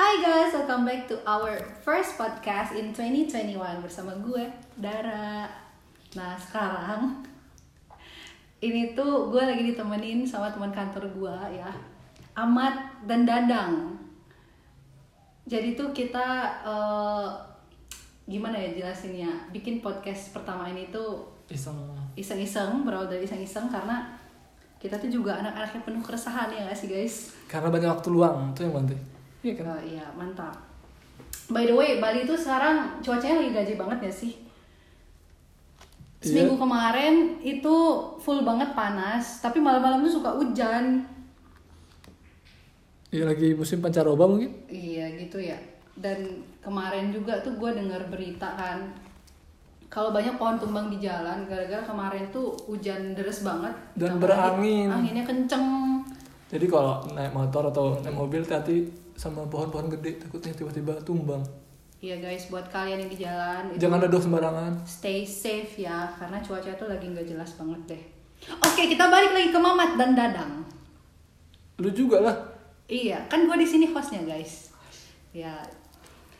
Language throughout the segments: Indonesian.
Hi guys, welcome back to our first podcast in 2021 bersama gue, Dara. Nah sekarang ini tuh gue lagi ditemenin sama teman kantor gue ya, Amat dan Dadang. Jadi tuh kita eh, gimana ya jelasinnya? Bikin podcast pertama ini tuh Iseng. iseng-iseng, berawal dari iseng-iseng karena kita tuh juga anak-anak yang penuh keresahan ya gak sih guys? Karena banyak waktu luang, itu yang penting. Iya kan? Oh, iya mantap. By the way, Bali itu sekarang cuacanya lagi gaji banget ya sih? Seminggu Iya. kemarin itu full banget panas, tapi malam-malam tuh suka hujan. Iya lagi musim pancaroba mungkin. Iya gitu ya. Dan kemarin juga tuh gue dengar berita kan, kalau banyak pohon tumbang di jalan gara-gara kemarin tuh hujan deras banget. Dan berangin. Anginnya kenceng. Jadi kalau naik motor atau naik mobil hati-hati sama pohon-pohon gede takutnya tiba-tiba tumbang. Iya guys, buat kalian yang di jalan itu Jangan duduk sembarangan. stay safe ya karena cuaca tuh lagi nggak jelas banget deh oke kita balik lagi ke Mamat dan Dadang Lu juga lah. iya kan gue di sini hostnya guys ya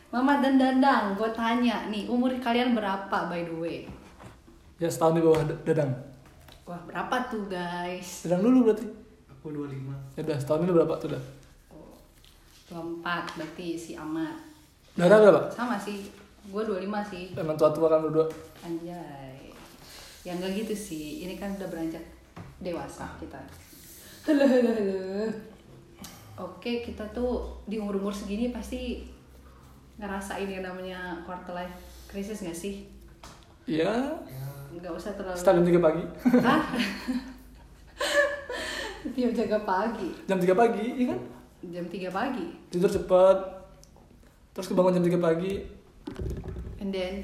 Mamat dan Dadang gue tanya nih umur kalian berapa by the way Ya setahun di bawah Dadang. wah berapa tuh guys Dadang dulu berarti. Aku 25 Ya udah setahun dulu berapa tuh dah? Dua empat berarti si Amat Dara berapa? sama sih gue 25 sih Emang tua-tua kan berdua. Anjay. Ya enggak gitu sih. Ini kan udah beranjak dewasa kita. Halo, halo, halo. Oke, kita tuh di umur-umur segini pasti ngerasain yang namanya quarter life crisis gak sih? Iya. Nggak usah terlalu... Setelah jam 3 pagi. Hah? Tiap jaga pagi. jam 3 pagi, iya kan? Jam 3 pagi. Tidur cepat. Terus kebangun jam 3 pagi. And then...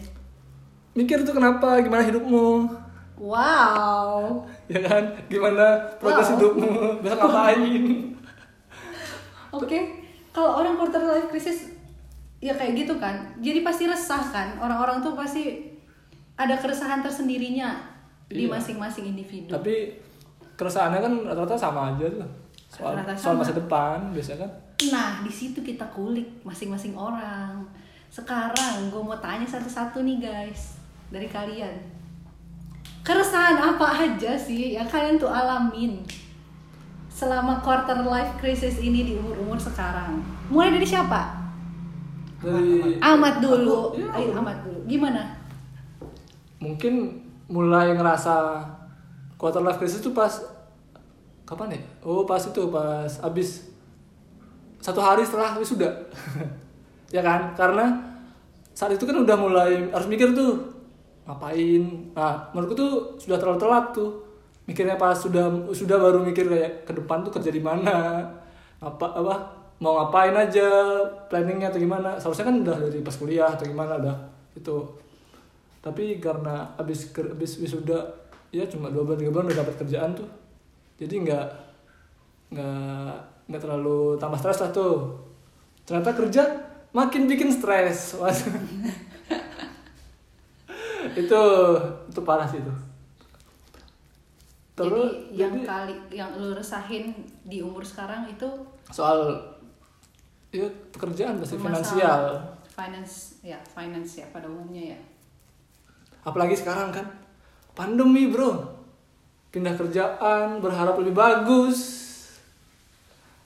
Mikir tuh kenapa, gimana hidupmu. Wow. Ya kan? Gimana progres Wow. hidupmu. Besok ngapain. Oke, kalau orang quarter life crisis ya kayak gitu kan. Jadi pasti resah kan. Orang-orang tuh pasti ada keresahan tersendirinya di Iya. masing-masing individu. Tapi keresahannya kan rata-rata sama aja tuh. Soal, soal masa depan biasanya kan. Nah, di situ kita kulik masing-masing orang. Sekarang gue mau tanya satu-satu nih guys dari kalian. Keresahan apa aja sih yang kalian tuh alamin selama quarter life crisis ini di umur-umur sekarang? Mulai dari siapa? Dari Amat dulu. Aku, iya. Ayo Amat dulu. Gimana? mungkin mulai ngerasa quarter life crisis itu pas kapan ya? Oh pas itu pas abis satu hari setelah wisuda. Ya kan? Karena saat itu kan udah mulai harus mikir tuh ngapain? Nah menurutku tuh sudah terlalu telat tuh. Mikirnya pas sudah sudah baru mikir kayak ke depan tuh kerja di mana? Apa apa mau ngapain aja? Planningnya atau gimana? Seharusnya kan udah dari pas kuliah atau gimana udah itu tapi karena abis abis wisuda ya cuma dua bulan tiga bulan udah dapat kerjaan tuh jadi nggak nggak nggak terlalu tambah stres lah tuh. Ternyata kerja makin bikin stres. Itu itu parah sih itu. Terus jadi yang jadi kali yang lu resahin di umur sekarang itu soal ya pekerjaan pasti finansial. finance ya finance ya pada umumnya ya. Apalagi sekarang kan pandemi bro pindah kerjaan berharap lebih bagus.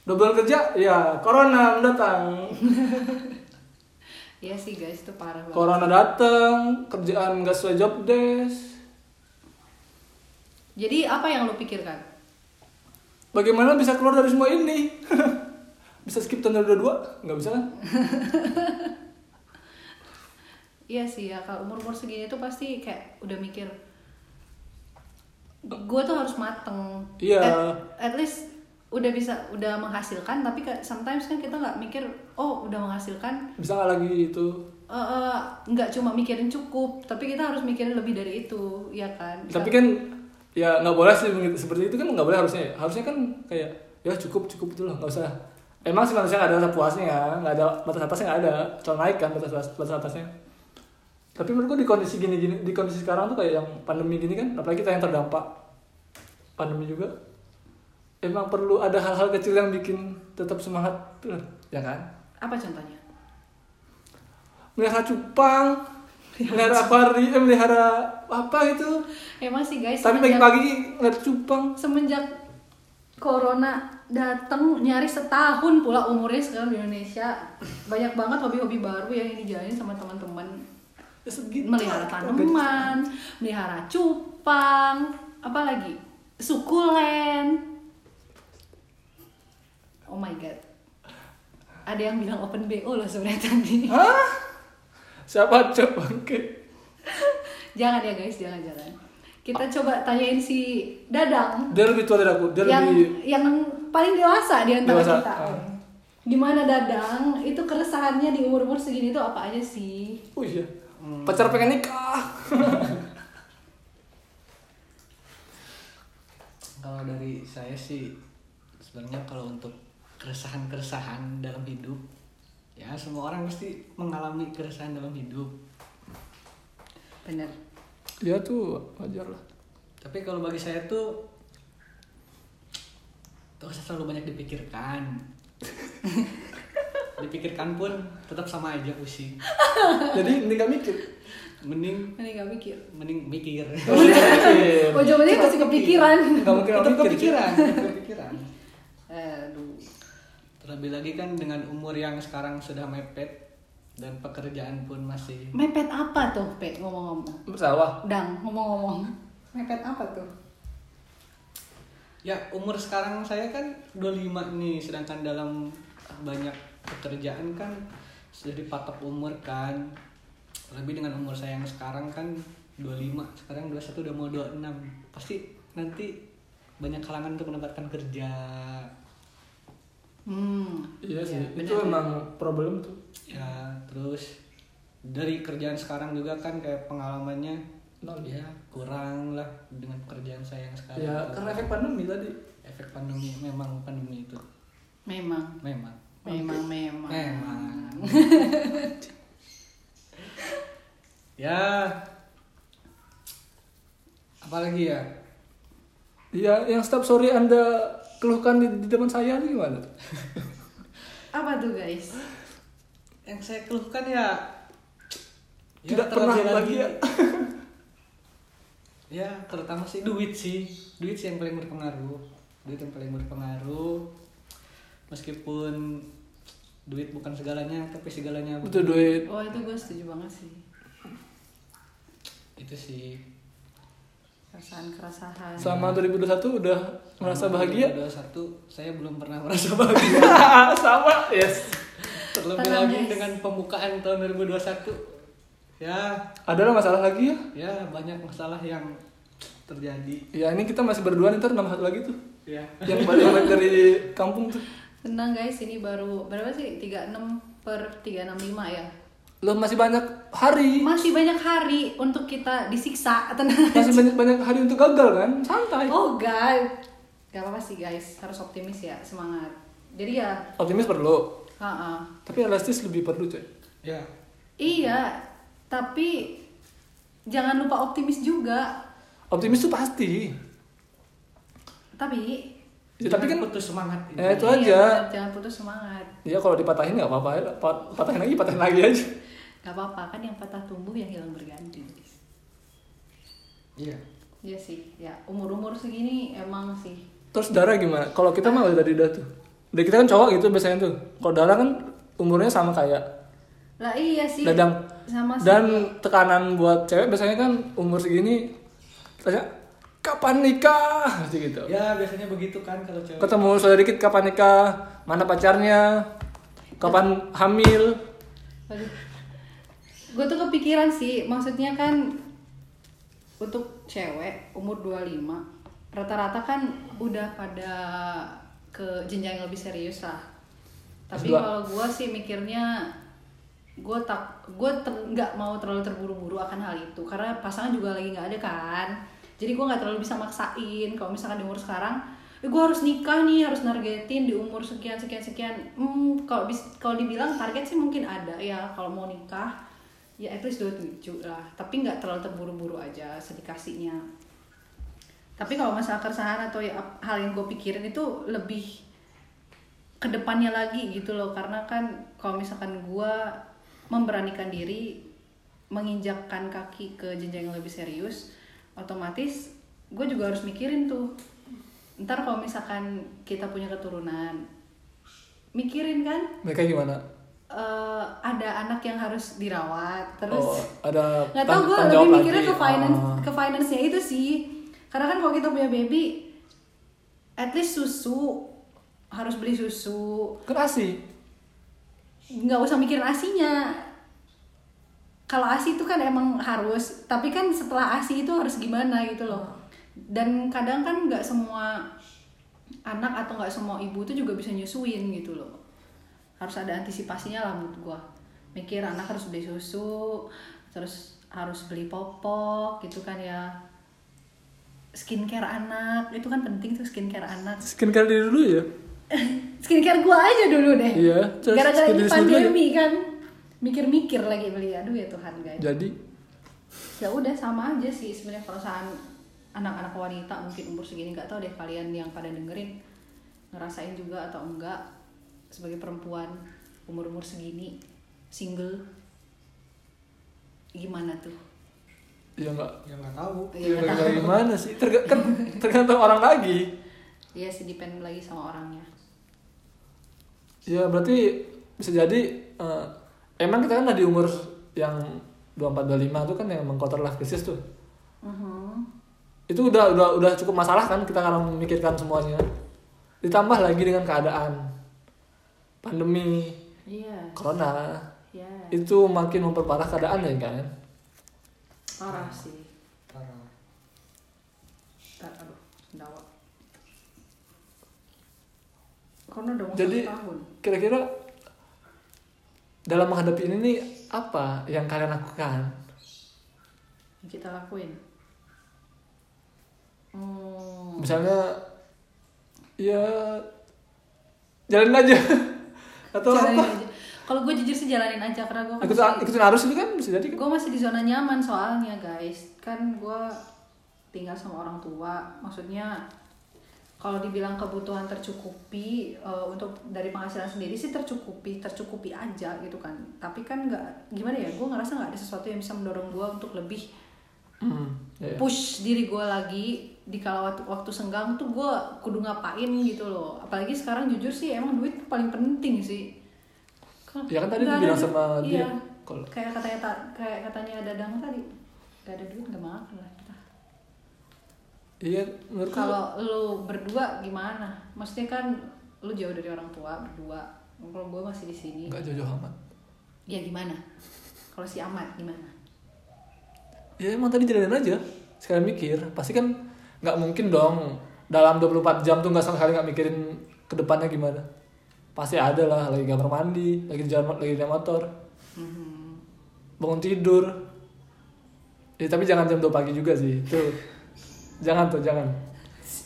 Double kerja ya corona datang Iya sih guys itu parah banget corona datang kerjaan nggak sesuai job desk. Jadi apa yang lu pikirkan? Bagaimana bisa keluar dari semua ini? Bisa skip tahun 2022 nggak bisa kan? Iya sih ya kalau umur umur segini tuh pasti kayak udah mikir gue tuh harus mateng. Iya. at, at least udah bisa udah menghasilkan tapi sometimes kan kita nggak mikir oh udah menghasilkan. Bisa nggak lagi itu? Eh, eh, nggak cuma mikirin cukup tapi kita harus mikirin lebih dari itu ya kan? Tapi kan ya nggak boleh sih seperti itu kan nggak boleh harusnya. Ya. harusnya kan kayak ya cukup cukup itu loh nggak usah. Emang sih manusia nggak ada rasa puasnya ya nggak ada batas atasnya nggak ada. Kalau naik kan batas batas atasnya tapi menurutku di kondisi gini gini di kondisi sekarang tuh kayak yang pandemi gini kan apalagi kita yang terdampak. Pandemi juga. Emang perlu ada hal-hal kecil yang bikin tetap semangat tuh ya kan? Apa contohnya? melihara cupang melihara pari eh, melihara apa itu Emang sih guys. tapi pagi-pagi ngeliat cupang. Semenjak corona datang nyaris setahun pula umurnya sekarang di Indonesia. Banyak banget hobi-hobi baru yang dijalanin sama teman-teman Ya, segitu. melihara tanaman melihara cupang apa lagi sukulen oh my god ada yang bilang open bo loh sebenarnya tadi Hah? Siapa coba jangan ya guys jangan jangan kita coba tanyain si Dadang Dia lebih tua dari aku. Dia yang lebih yang paling dewasa di antara Dewasa, kita. ah. Gimana Dadang? Itu keresahannya di umur-umur segini tuh apa aja sih? Oh iya. Pacar pengen nikah. Kalau dari saya sih sebenarnya kalau untuk keresahan-keresahan dalam hidup ya semua orang pasti mengalami keresahan dalam hidup. Bener. Dia tuh wajar lah. Tapi kalau bagi saya tuh Gak usah terlalu banyak dipikirkan Dipikirkan pun tetap sama aja pusing Jadi ini gak mikir. Mending Ini gak mikir. mending mikir Mikir. Oh jawabannya masih kepikiran. Gak mungkin Tetap kepikiran, kepikiran Aduh. Terlebih lagi kan dengan umur yang sekarang sudah mepet Dan pekerjaan pun masih Mepet apa tuh, Pet? Ngomong-ngomong. Sawah. Dang, ngomong-ngomong. Mepet apa tuh? Ya umur sekarang saya kan 25 nih Sedangkan dalam banyak pekerjaan kan Sudah dipatok umur kan Terlebih dengan umur saya yang sekarang kan 25 Sekarang 21 udah mau 26 Pasti nanti banyak kalangan untuk mendapatkan kerja Hmm. Iya sih. Ya, itu emang problem tuh. Ya terus dari kerjaan sekarang juga kan kayak pengalamannya Nol. ya kurang lah dengan pekerjaan saya yang sekarang Ya karena efek pandemi tadi. efek pandemi memang pandemi itu Memang. memang Memang, memang. Memang. ya. Apalagi ya? Iya, yang setiap sore anda keluhkan di, di depan saya nih gimana? Apa tuh, guys? Yang saya keluhkan ya Tidak pernah terlebih bahagia. ya, terutama sih duit sih. Duit sih yang paling berpengaruh. Duit yang paling berpengaruh. Meskipun duit bukan segalanya, tapi segalanya Butuh duit. Oh, itu gue setuju banget sih. Itu sih. Keresahan-keresahan. Sama 2021 udah merasa bahagia. 2021 saya belum pernah merasa bahagia. Sama, yes. Terlebih Tenang, lagi guys. dengan pembukaan tahun 2021. Ya, Ada lah masalah lagi ya? ya banyak masalah yang terjadi. Ya ini kita masih berdua nih, ntar nambah satu lagi tuh. Ya. Yang balik dari kampung tuh. Tenang guys, ini baru berapa sih? 36 per 365 ya. Lo masih banyak hari. Masih banyak hari untuk kita disiksa, tenang. Masih banyak banyak hari untuk gagal kan? Santai. Oh god, gak apa-apa sih guys, harus optimis ya, semangat. Jadi ya, Optimis perlu. ha Tapi realistis lebih perlu coy. Ya. iya, tapi jangan lupa optimis juga. Optimis tuh pasti. Tapi Ya, tapi kan putus semangat. Eh, itu iya, aja. jangan putus semangat. ya kalau dipatahin nggak apa-apa ya. Pat- Patahin lagi, patahin lagi aja. Gak apa-apa kan yang patah tumbuh yang hilang berganti. Iya. Iya sih, ya umur-umur segini emang sih. Terus darah gimana? Kalau kita mah udah dari udah tuh. Udah kita kan cowok gitu biasanya tuh. Kalau darah kan umurnya sama kayak Lah iya sih. Dadang. Sama sih. Dan tekanan buat cewek biasanya kan umur segini tanya kapan nikah Pasti gitu. Ya, biasanya begitu kan kalau cewek. Ketemu saudara dikit kapan nikah, mana pacarnya, kapan hamil. Gue tuh kepikiran sih, maksudnya kan untuk cewek umur 25 rata-rata kan udah pada ke jenjang yang lebih serius lah. Tapi S2. kalau gue sih mikirnya gue tak gue nggak mau terlalu terburu-buru akan hal itu karena pasangan juga lagi nggak ada kan jadi gue nggak terlalu bisa maksain. Kalau misalkan di umur sekarang eh, gue harus nikah nih harus nargetin di umur sekian sekian sekian. Hmm, kalau bis- kalau dibilang target sih mungkin ada ya kalau mau nikah ya at least 27 lah. Tapi nggak terlalu terburu-buru aja sedikasinya. Tapi kalau masalah keresahan atau ya, hal yang gue pikirin itu lebih ke depannya lagi gitu loh. Karena kan kalau misalkan gue memberanikan diri menginjakkan kaki ke jenjang yang lebih serius otomatis gue juga harus mikirin tuh. Ntar kalau misalkan kita punya keturunan mikirin kan? Mereka gimana? Eh, ada anak yang harus dirawat terus oh ada nggak tang- gue lebih mikirnya lagi. ke finance Ah. ke finance nya itu sih. Karena kan kalau kita punya baby at least susu harus beli susu. Kan asi nggak usah mikirin asinya kalau asi itu kan emang harus tapi kan setelah asi itu harus gimana gitu loh. Dan kadang kan nggak semua anak atau nggak semua ibu itu juga bisa nyusuin gitu loh. Harus ada antisipasinya lah menurut gua. Mikir anak harus beli susu terus harus beli popok gitu kan ya. Skincare anak itu kan penting tuh skincare anak. Skincare diri dulu ya? Skincare gua aja dulu deh. Iya, gara-gara ini pandemi kan mikir-mikir lagi beli. Aduh ya Tuhan guys. Jadi ya udah sama aja sih sebenarnya perusahaan anak-anak wanita mungkin umur segini nggak tahu deh kalian yang pada dengerin ngerasain juga atau enggak sebagai perempuan umur-umur segini single gimana tuh? ya nggak ya nggak tahu. Ya nggak tahu. gimana sih. Terga- kan tergantung orang lagi. Iya sih depend lagi sama orangnya. Ya berarti bisa jadi eh, emang kita kan udah di umur yang 24 25 tuh kan yang mengkotor life crisis tuh. Mhm. itu udah udah udah cukup masalah kan kita sekarang memikirkan semuanya. Ditambah lagi dengan keadaan pandemi iya. corona. Iya. Itu makin memperparah keadaan ya kan? Parah sih. Parah. Aduh karena udah mau Jadi- tahun. kira-kira dalam menghadapi ini nih apa yang kalian lakukan? Kita lakuin? Hmm. misalnya ya jalanin aja. Atau jalanin apa? aja. Kalau gue jujur sih jalanin aja karena gue ikutin masih, ikutin arus itu kan bisa jadi kan? Gue masih di zona nyaman soalnya guys. Kan gue tinggal sama orang tua. Maksudnya kalau dibilang kebutuhan tercukupi eh, untuk dari penghasilan sendiri sih tercukupi tercukupi aja gitu kan. Tapi kan nggak gimana ya gue ngerasa nggak ada sesuatu yang bisa mendorong gue untuk lebih hmm, ya. push diri gue lagi. Di kala waktu, waktu senggang tuh gue kudu ngapain gitu loh. Apalagi sekarang jujur sih emang duit tuh paling penting sih. Kalau Ya kan tadi nggak dia bilang ada sama duit- dia, iya. kalau- kayak katanya ta- kayak katanya dadang tadi gak ada duit gak makan lah iya menurutku kalau lu berdua gimana? Maksudnya kan lu jauh dari orang tua berdua. Kalau gue masih di sini. Nggak jauh-jauh amat. Ya gimana? Kalau si Ahmad gimana? Ya emang tadi jalanin aja. Sekalian mikir. Pasti kan nggak mungkin dong dalam 24 jam tuh nggak sama sekali nggak mikirin ke depannya gimana. Pasti ada lah lagi kamar mandi lagi di jalan lagi di motor. Mhm. bangun tidur. Ya tapi jangan jam 2 pagi juga sih. Tuh jangan tuh jangan.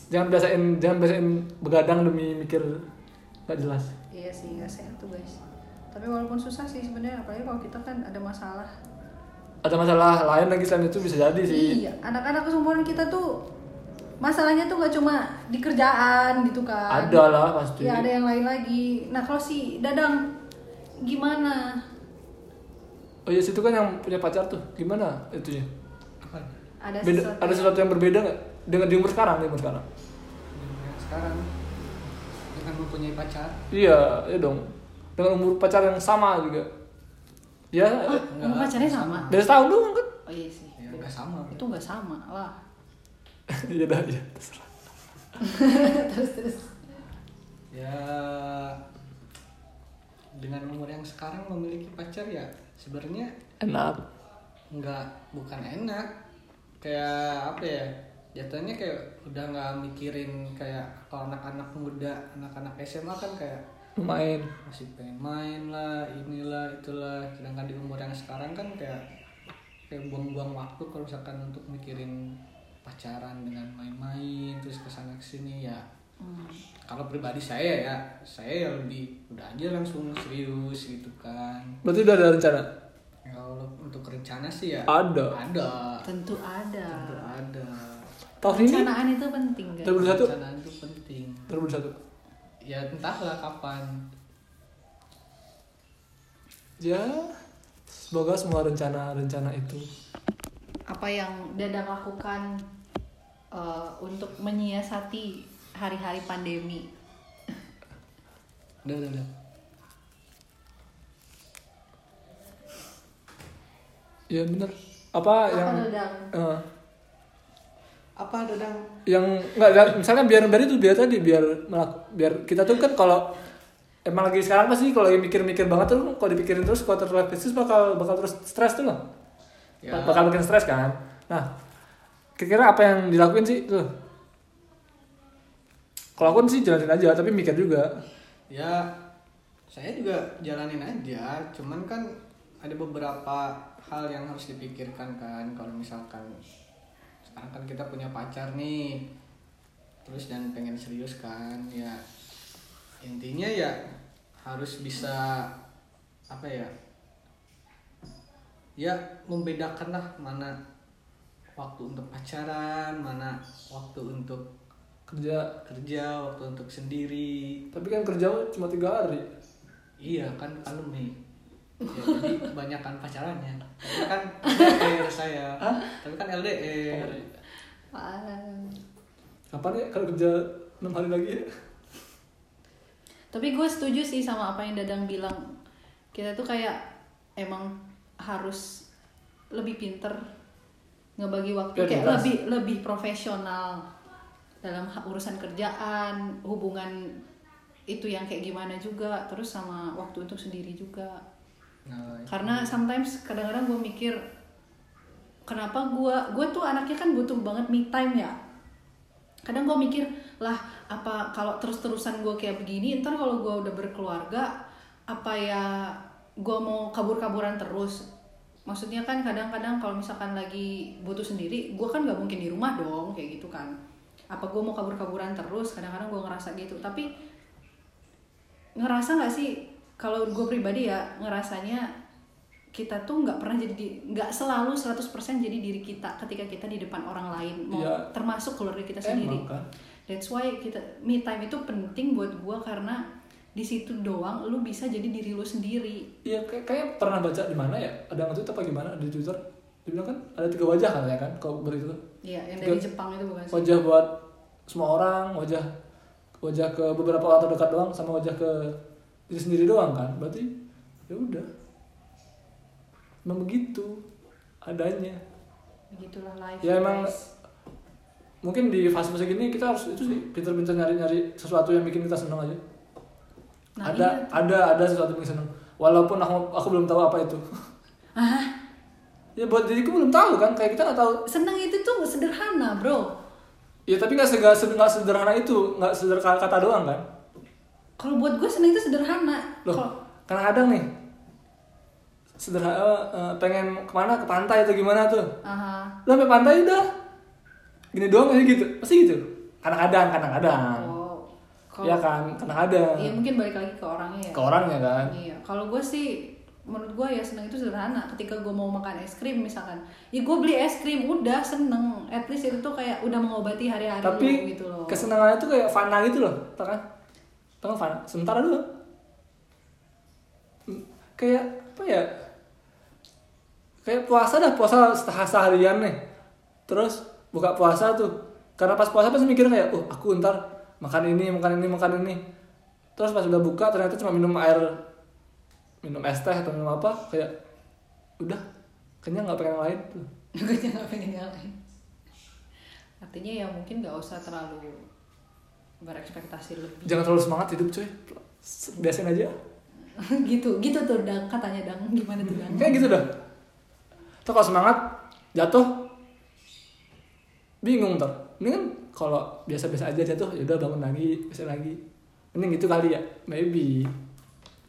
Jangan biasain jangan biasain begadang demi mikir nggak jelas. Iya sih nggak sehat tuh guys. Tapi walaupun susah sih sebenarnya apalagi kalau kita kan ada masalah. Ada masalah lain lagi selain itu bisa jadi sih. Iya anak-anak keseumuran kita tuh masalahnya tuh nggak cuma di kerjaan gitu kan. Ada lah pasti. Ya ada yang lain lagi. Nah kalau si dadang gimana? Oh iya situ kan yang punya pacar tuh. Gimana itunya? apa ada beda sesuatu ada sesuatu yang berbeda nggak dengan di umur sekarang di umur sekarang? Dengan sekarang dengan mempunyai pacar. Iya ya dong. Dengan umur pacar yang sama juga. Ya ah umur pacarnya sama? beda setahun doang kan? Oh iya sih. Ya nggak sama. Itu nggak sama lah. Iya dah ya terserah. Terus terus. Ya dengan umur yang sekarang memiliki pacar ya sebenarnya enak. nggak bukan enak kayak apa ya jatuhnya kayak udah nggak mikirin kayak kalau anak-anak muda anak-anak SMA kan kayak main. masih pengen main lah inilah itulah. Sedangkan di umur yang sekarang kan kayak kayak buang-buang waktu kalau misalkan untuk mikirin pacaran dengan main-main terus ke sana ke sini ya. Hmm. kalau pribadi saya ya saya ya lebih udah aja langsung serius gitu kan. Berarti udah ada rencana kalau untuk rencana sih ya ada. Ada. Tentu ada. Tentu ada. Tahun ini? Perencanaan itu penting guys. 2021 Perencanaan itu penting. 2021 ya entahlah kapan. Ya semoga semua rencana-rencana itu. Apa yang Dadang lakukan eh, untuk menyiasati hari-hari pandemi? Udah udah udah ya bener. Apa, yang apa Dadang eh, apa dadang yang nggak misalnya biar biar itu biar tadi biar melak- biar kita tuh kan kalau emang lagi sekarang pasti kalau lagi mikir-mikir banget tuh kalau dipikirin terus quarter life crisis bakal bakal terus stres tuh loh Ya. bakal bikin stres kan? Nah kira-kira apa yang dilakuin sih tuh? Kalau aku sih jalanin aja tapi mikir juga. Ya saya juga jalanin aja. Cuman kan ada beberapa hal yang harus dipikirkan kan kalau misalkan sekarang kan kita punya pacar nih terus dan pengen serius kan ya intinya ya harus bisa apa ya ya membedakan lah mana waktu untuk pacaran mana waktu untuk kerja. kerja waktu untuk sendiri. Tapi kan kerja cuma tiga hari. Iya kan pandemi. Ya, jadi kebanyakan pacarannya. Tapi kan LDR saya. Tapi kan LDR. Ah. kapan ya kalau kerja enam hari lagi ya Tapi gue setuju sih sama apa yang Dadang bilang. Kita tuh kayak emang harus lebih pinter ngebagi waktu Ya, kayak jelas. lebih lebih profesional dalam urusan kerjaan, hubungan itu yang kayak gimana juga, terus sama waktu untuk sendiri juga. Nah, Karena sometimes kadang-kadang gue mikir kenapa gue gue tuh anaknya kan butuh banget me time ya. Kadang gue mikir lah apa kalau terus-terusan gue kayak begini, ntar kalau gue udah berkeluarga apa ya gue mau kabur-kaburan terus. Maksudnya kan kadang-kadang kalau misalkan lagi butuh sendiri, gue kan nggak mungkin di rumah dong kayak gitu kan. Apa gue mau kabur-kaburan terus? Kadang-kadang gue ngerasa gitu. Tapi ngerasa nggak sih kalau gue pribadi ya ngerasanya kita tuh nggak pernah jadi di- nggak selalu 100% jadi diri kita ketika kita di depan orang lain. Mau Iya. termasuk keluarga kita sendiri. kan? That's why kita me time itu penting buat gue karena di situ doang lu bisa jadi diri lu sendiri. Iya kayak, kayak pernah baca di mana ya? Ada yang nge-tweet apa gimana di Twitter? Dibilang kan ada tiga wajah kan ya kan? Kalau begitu tuh Iya, yang dari Tiga- Jepang itu bukan sih? wajah buat semua orang wajah wajah ke beberapa orang terdekat doang sama wajah ke diri sendiri doang kan? Berarti ya udah. Emang begitu adanya. Begitulah life. Ya, emang guys. mungkin di fase-fase gini kita harus itu sih pinter-pinter nyari-nyari sesuatu yang bikin kita seneng aja. Nah, ada iya. ada ada sesuatu yang bikin seneng. Walaupun aku aku belum tahu apa itu. Ah, ya buat diriku belum tahu kan? Kayak kita nggak tahu. Senang itu tuh sederhana, bro. ya tapi nggak sederhana itu. Nggak sederhana kata doang kan Kalau buat gue senang itu sederhana. loh Kalau karena kadang nih sederhana eh, pengen ke mana ke pantai atau gimana tuh lo sampai pantai udah gini doang aja gitu pasti gitu kadang-kadang kadang-kadang Oh. ya kan kadang-kadang Iya mungkin balik lagi ke orangnya ya. ke orangnya kan Iya. Kalau gue sih menurut gue ya seneng itu sederhana. Ketika gue mau makan es krim misalkan, ya gue beli es krim udah seneng. At least itu tuh kayak udah mengobati hari-hari tapi gitu loh. kesenangannya tuh kayak fana gitu loh kan kan fana sementara dulu Hmm, kayak apa ya? Kayak puasa dah puasa setengah seharian nih. Terus buka puasa tuh. Karena pas puasa pasti mikir kayak oh aku ntar makan ini makan ini makan ini. Terus pas udah buka ternyata cuma minum air minum es teh atau minum apa kayak udah kenyang nggak pengen lain tuh. Gue nggak pengen nyalain. Artinya ya mungkin nggak usah terlalu berekspektasi lebih. jangan terlalu semangat hidup cuy. Biasain aja. Gitu, gitu tuh dang katanya dang. Gimana tuh dang? kayak gitu dah tuh kalau semangat jatuh. Bingung ntar ini kan kalau biasa-biasa aja jatuh ya udah bangun lagi biasa lagi. Mending gitu kali ya. Maybe.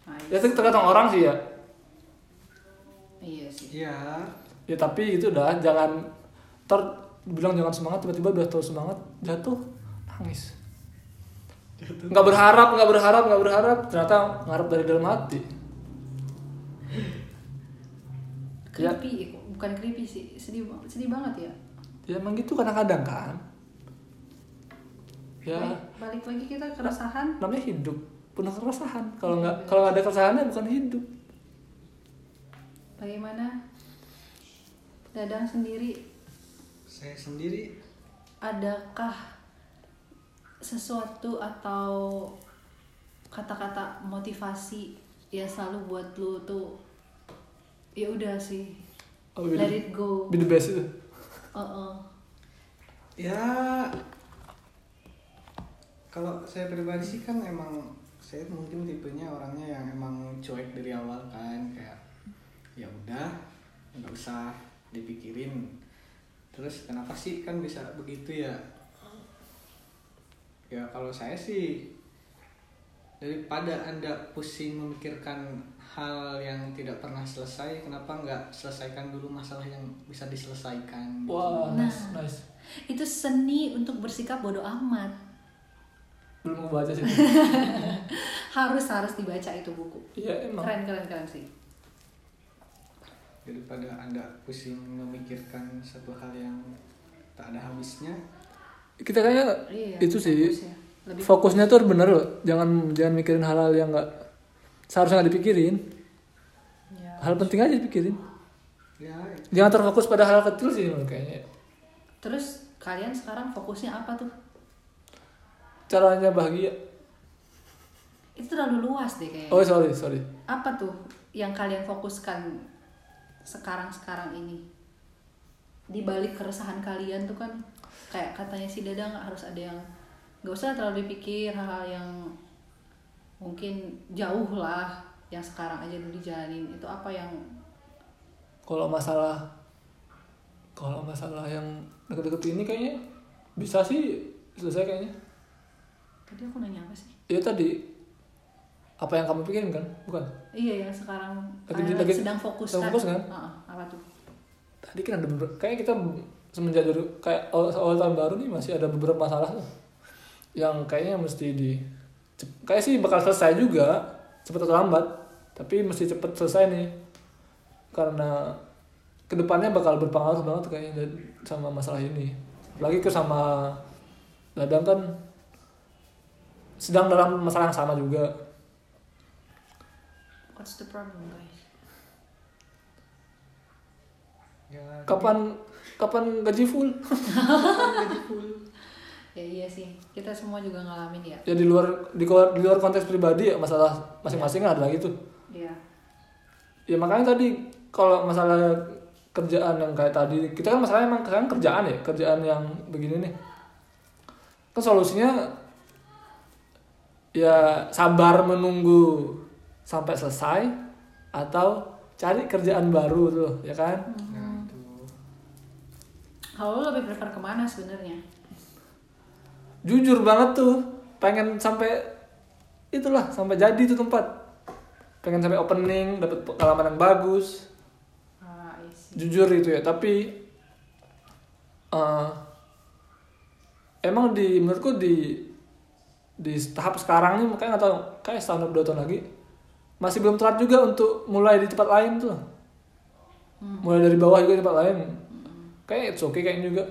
Nice. ya tergantung orang sih ya. Iya sih. Iya. ya tapi itu dah. Jangan ntar bilang jangan semangat tiba-tiba udah terus semangat jatuh. Nangis nggak berharap nggak berharap nggak berharap. Ternyata ngarep dari dalam hati. Ya. Creepy, bukan creepy sih, sedih banget, sedih banget ya. ya emang gitu kadang-kadang kan. Ya. Balik- balik lagi kita keresahan namanya hidup. Penuh keresahan. Kalau nggak kalau nggak ada keresahannya bukan hidup. Bagaimana dadang sendiri? Saya sendiri. Adakah sesuatu atau kata-kata motivasi yang selalu buat lu tuh ya udah sih. Oh, be, let the, it go. Be the best itu. Uh-uh. ya kalau saya pribadi sih kan emang saya mungkin tipenya orangnya yang emang cuek dari awal kan kayak ya udah nggak usah dipikirin. Terus kenapa sih kan bisa begitu ya ya kalau saya sih daripada anda pusing memikirkan hal yang tidak pernah selesai kenapa nggak selesaikan dulu masalah yang bisa diselesaikan? Wah Nah. nice nice. Itu seni untuk bersikap bodoh amat. Belum mau baca sih. Harus harus dibaca itu buku. Iya emang. Keren keren keren sih. Daripada anda pusing memikirkan satu hal yang tak ada habisnya kita kayaknya iya itu sih. fokus ya. lebih fokusnya tuh bener loh. Jangan jangan mikirin hal-hal yang nggak seharusnya nggak dipikirin. Ya. hal penting aja dipikirin. Ya jangan terfokus pada hal kecil sih kayaknya. Terus kalian sekarang fokusnya apa tuh? Caranya bahagia. Itu terlalu luas deh kayaknya. Oh sorry sorry. Apa tuh yang kalian fokuskan sekarang sekarang ini? Di balik keresahan kalian tuh kan kayak katanya si Dadang harus ada yang nggak usah terlalu dipikir hal-hal yang mungkin jauh lah yang sekarang aja dulu dijalanin. Itu apa yang kalau masalah kalau masalah yang deket-deket ini kayaknya bisa sih selesai kayaknya. Tadi aku nanya apa sih? Ya tadi apa yang kamu pikirin kan? Bukan? Iya yang sekarang Lagi- lagi- sedang fokus sedang fokus kan? apa tuh? Tadi kan ada beberapa kayak kita semenjak dari kayak awal, awal tahun baru nih masih ada beberapa masalah tuh. Yang kayaknya mesti di kayak sih bakal selesai juga cepat atau lambat tapi mesti cepet selesai nih. Karena ke depannya bakal berpengaruh banget kayaknya sama masalah ini. Lagi ke sama Dadang kan sedang dalam masalah yang sama juga. What's the problem guys? Ya kapan kapan gaji full? Gaji full. Ya iya sih. Kita semua juga ngalamin ya. Ya di luar di luar, di luar konteks pribadi ya masalah masing-masing kan ada lagi tuh. Iya. ya makanya tadi kalau masalah kerjaan yang kayak tadi kita kan masalahnya emang kan kerjaan ya kerjaan yang begini nih. Kan solusinya ya sabar menunggu sampai selesai atau cari kerjaan baru tuh ya kan? Itu Kalau lo lebih prefer ke mana sebenarnya? jujur banget tuh pengen sampai itulah sampai jadi tuh tempat. Pengen sampai opening dapat pengalaman yang bagus. Ah, jujur itu ya tapi eh, emang di menurutku di di tahap sekarang nih makanya nggak tahu kayak setahun atau dua tahun lagi masih belum telat juga untuk mulai di tempat lain tuh. Mulai dari bawah juga di tempat lain kayak it's okay kayaknya juga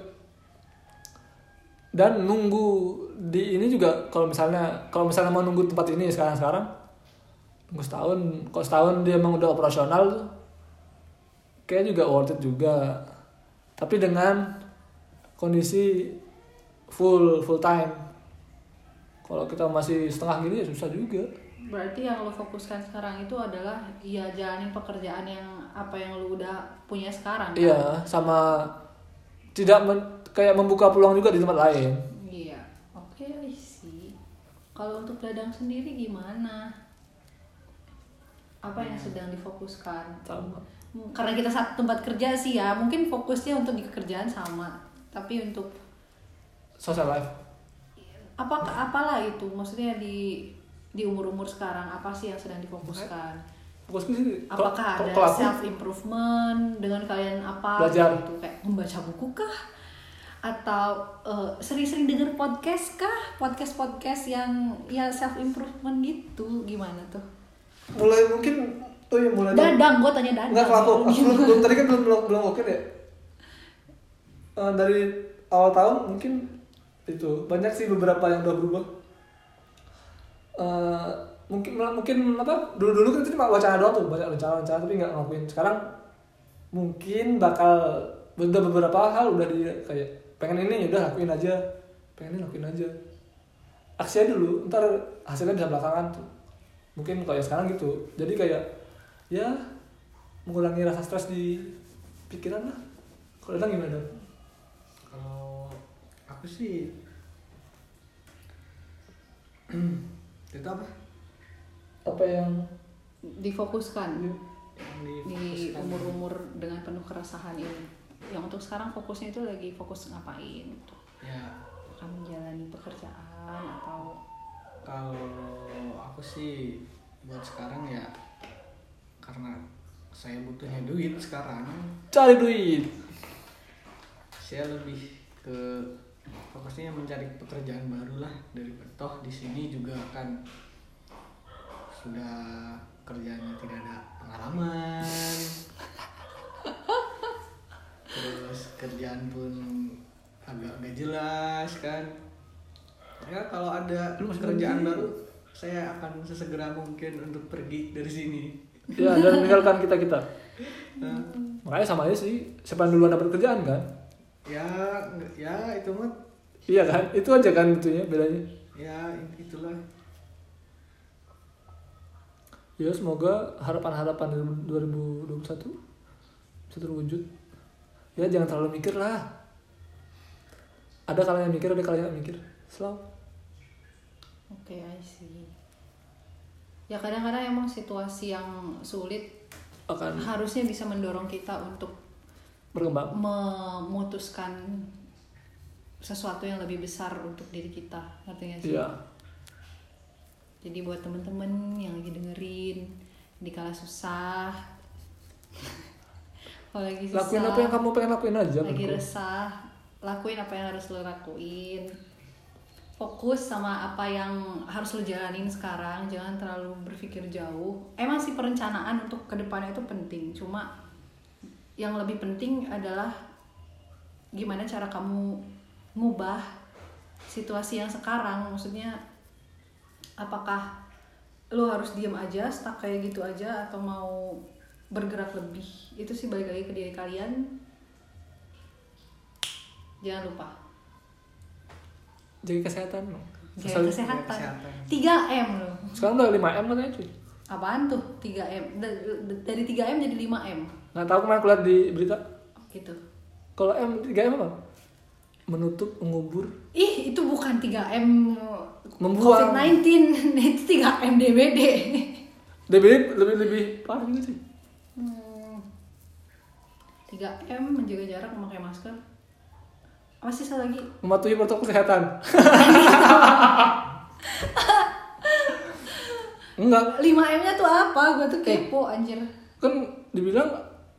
dan nunggu di ini juga kalau misalnya kalau misalnya mau nunggu tempat ini sekarang sekarang nunggu setahun kalau setahun dia emang udah operasional tuh kayak juga worth it juga tapi dengan kondisi full full time kalau kita masih setengah gini ya susah juga Berarti yang lo fokuskan sekarang itu adalah ya jalanin pekerjaan yang apa yang lo udah punya sekarang. kan? iya sama tidak men- kayak membuka peluang juga di tempat lain Iya. Oke, I see. Kalau untuk dadang sendiri gimana? Apa yang sedang difokuskan? sama Hmm, Karena kita satu tempat kerja sih ya, mungkin fokusnya untuk di kerjaan sama. Tapi untuk social life apa apalah itu maksudnya di di umur-umur sekarang apa sih yang sedang difokuskan fokusku sih apakah kalau- ada kalau aku self improvement dengan kalian apa Belajar. gitu? Kayak membaca buku kah? Atau eh, sering-sering denger podcast kah? Podcast podcast yang ya self improvement gitu? Gimana tuh? Mulai mungkin tuh ya mulai dadang gue tanya dadang Enggak kalau aku, aku belum, belum tadi kan belum belum belum oke deh. Eh, dari awal tahun mungkin itu. Banyak sih beberapa yang udah berubah. Eh, mungkin mungkin apa dulu dulu kan cuma wacana doang tuh banyak rencana rencana tapi nggak ngelakuin. Sekarang mungkin bakal udah beberapa hal udah di kayak pengen ini ya udah lakuin aja. Pengen ini lakuin aja. Aksi aja dulu ntar hasilnya bisa belakangan tuh. Mungkin kayak sekarang gitu. Jadi kayak ya mengurangi rasa stres di pikiran lah. Kalau datang gimana dong kalau aku sih itu apa apa yang difokuskan. Yang di umur-umur dengan penuh keresahan ini. Yang untuk sekarang fokusnya itu lagi fokus ngapain gitu. ya. Akan menjalani pekerjaan atau kalau aku sih buat sekarang ya karena saya butuhnya duit sekarang. Cari duit. Saya lebih ke fokusnya mencari pekerjaan baru lah dari toh di sini juga kan sudah kerjanya tidak ada pengalaman. Terus kerjaan pun agak gak jelas kan. Ya kalau ada Lu kerjaan baru saya akan sesegera mungkin untuk pergi dari sini. Ya dan meninggalkan kita kita. Nah, makanya sama aja sih siapa yang duluan dapat kerjaan kan? Ya ya itu mah iya kan? Itu aja kan itunya bedanya. Ya itulah ya semoga harapan-harapan 2021 bisa terwujud. Ya jangan terlalu mikir lah. Ada kalian yang mikir ada kalian yang mikir. Selalu oke I see. Ya kadang-kadang emang situasi yang sulit akan harusnya bisa mendorong kita untuk berkembang. memutuskan sesuatu yang lebih besar untuk diri kita. Gak sih? iya Jadi buat temen-temen yang lagi dengerin di kala susah, kalau lagi susah, lakuin apa yang kamu pengen lakuin aja lagi resah, lakuin apa yang harus lo lakuin. Fokus sama apa yang harus lo jalanin sekarang, jangan terlalu berpikir jauh. Emang sih perencanaan untuk ke depannya itu penting, cuma yang lebih penting adalah gimana cara kamu ngubah situasi yang sekarang. Maksudnya apakah lo harus diam aja, stuck kayak gitu aja, atau mau bergerak lebih? Itu sih balik lagi ke diri kalian. Jangan lupa jaga kesehatan jaga Asal- kesehatan. kesehatan. 3M lo. sekarang udah 5 m katanya cuy Apaan tuh 3M? Da- da- Dari 3M jadi 5M. nggak tahu kemarin aku lihat di berita Gitu. kalau m 3 m apa menutup mengubur Ih, itu bukan 3M Membuang. COVID-19, itu 3M DBD. DBD lebih lebih parah juga sih Hmm. 3M menjaga jarak memakai masker. Apa sih satu lagi? mematuhi protokol kesehatan enggak 5M-nya tuh apa? Gue tuh kepo anjir. kan dibilang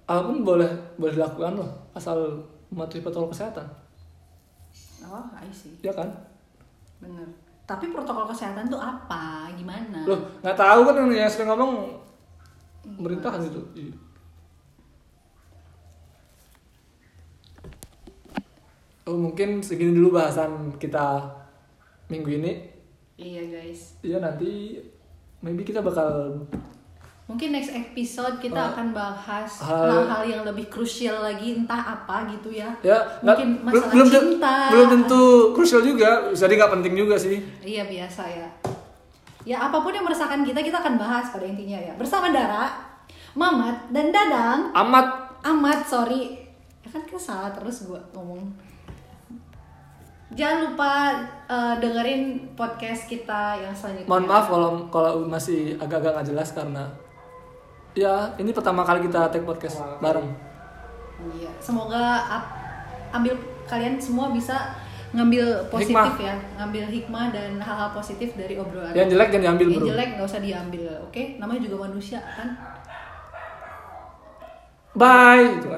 apa pun boleh boleh dilakukan loh asal mematuhi protokol kesehatan Oh, I see. ya kan Bener. Tapi protokol kesehatan tuh apa? Gimana? loh nggak tahu kan yang sering ngomong pemerintahan itu Iya. oh mungkin segini dulu bahasan kita minggu ini Iya guys. iya nanti maybe kita bakal Mungkin next episode kita Oh. akan bahas Hal- hal-hal yang lebih krusial lagi, entah apa gitu ya. ya Mungkin belum masalah belum, cinta. belum tentu krusial juga jadi nggak penting juga sih Iya biasa ya. Ya apa pun yang meresahkan kita kita akan bahas pada intinya ya. Bersama Dara, Mamat dan Dadang. amat Amat sorry. Ya kan kan salah terus gua ngomong. Jangan lupa eh, dengerin podcast kita yang selanjutnya. mohon maaf kalau kalau masih agak-agak nggak jelas karena ya ini pertama kali kita take podcast bareng Iya. Semoga ambil kalian semua bisa ngambil positif Hikmah. ya, ngambil hikmah dan hal-hal positif dari obrolan. yang jelek jangan diambil Yang bro jelek nggak usah diambil, oke? Namanya juga manusia kan. bye Itu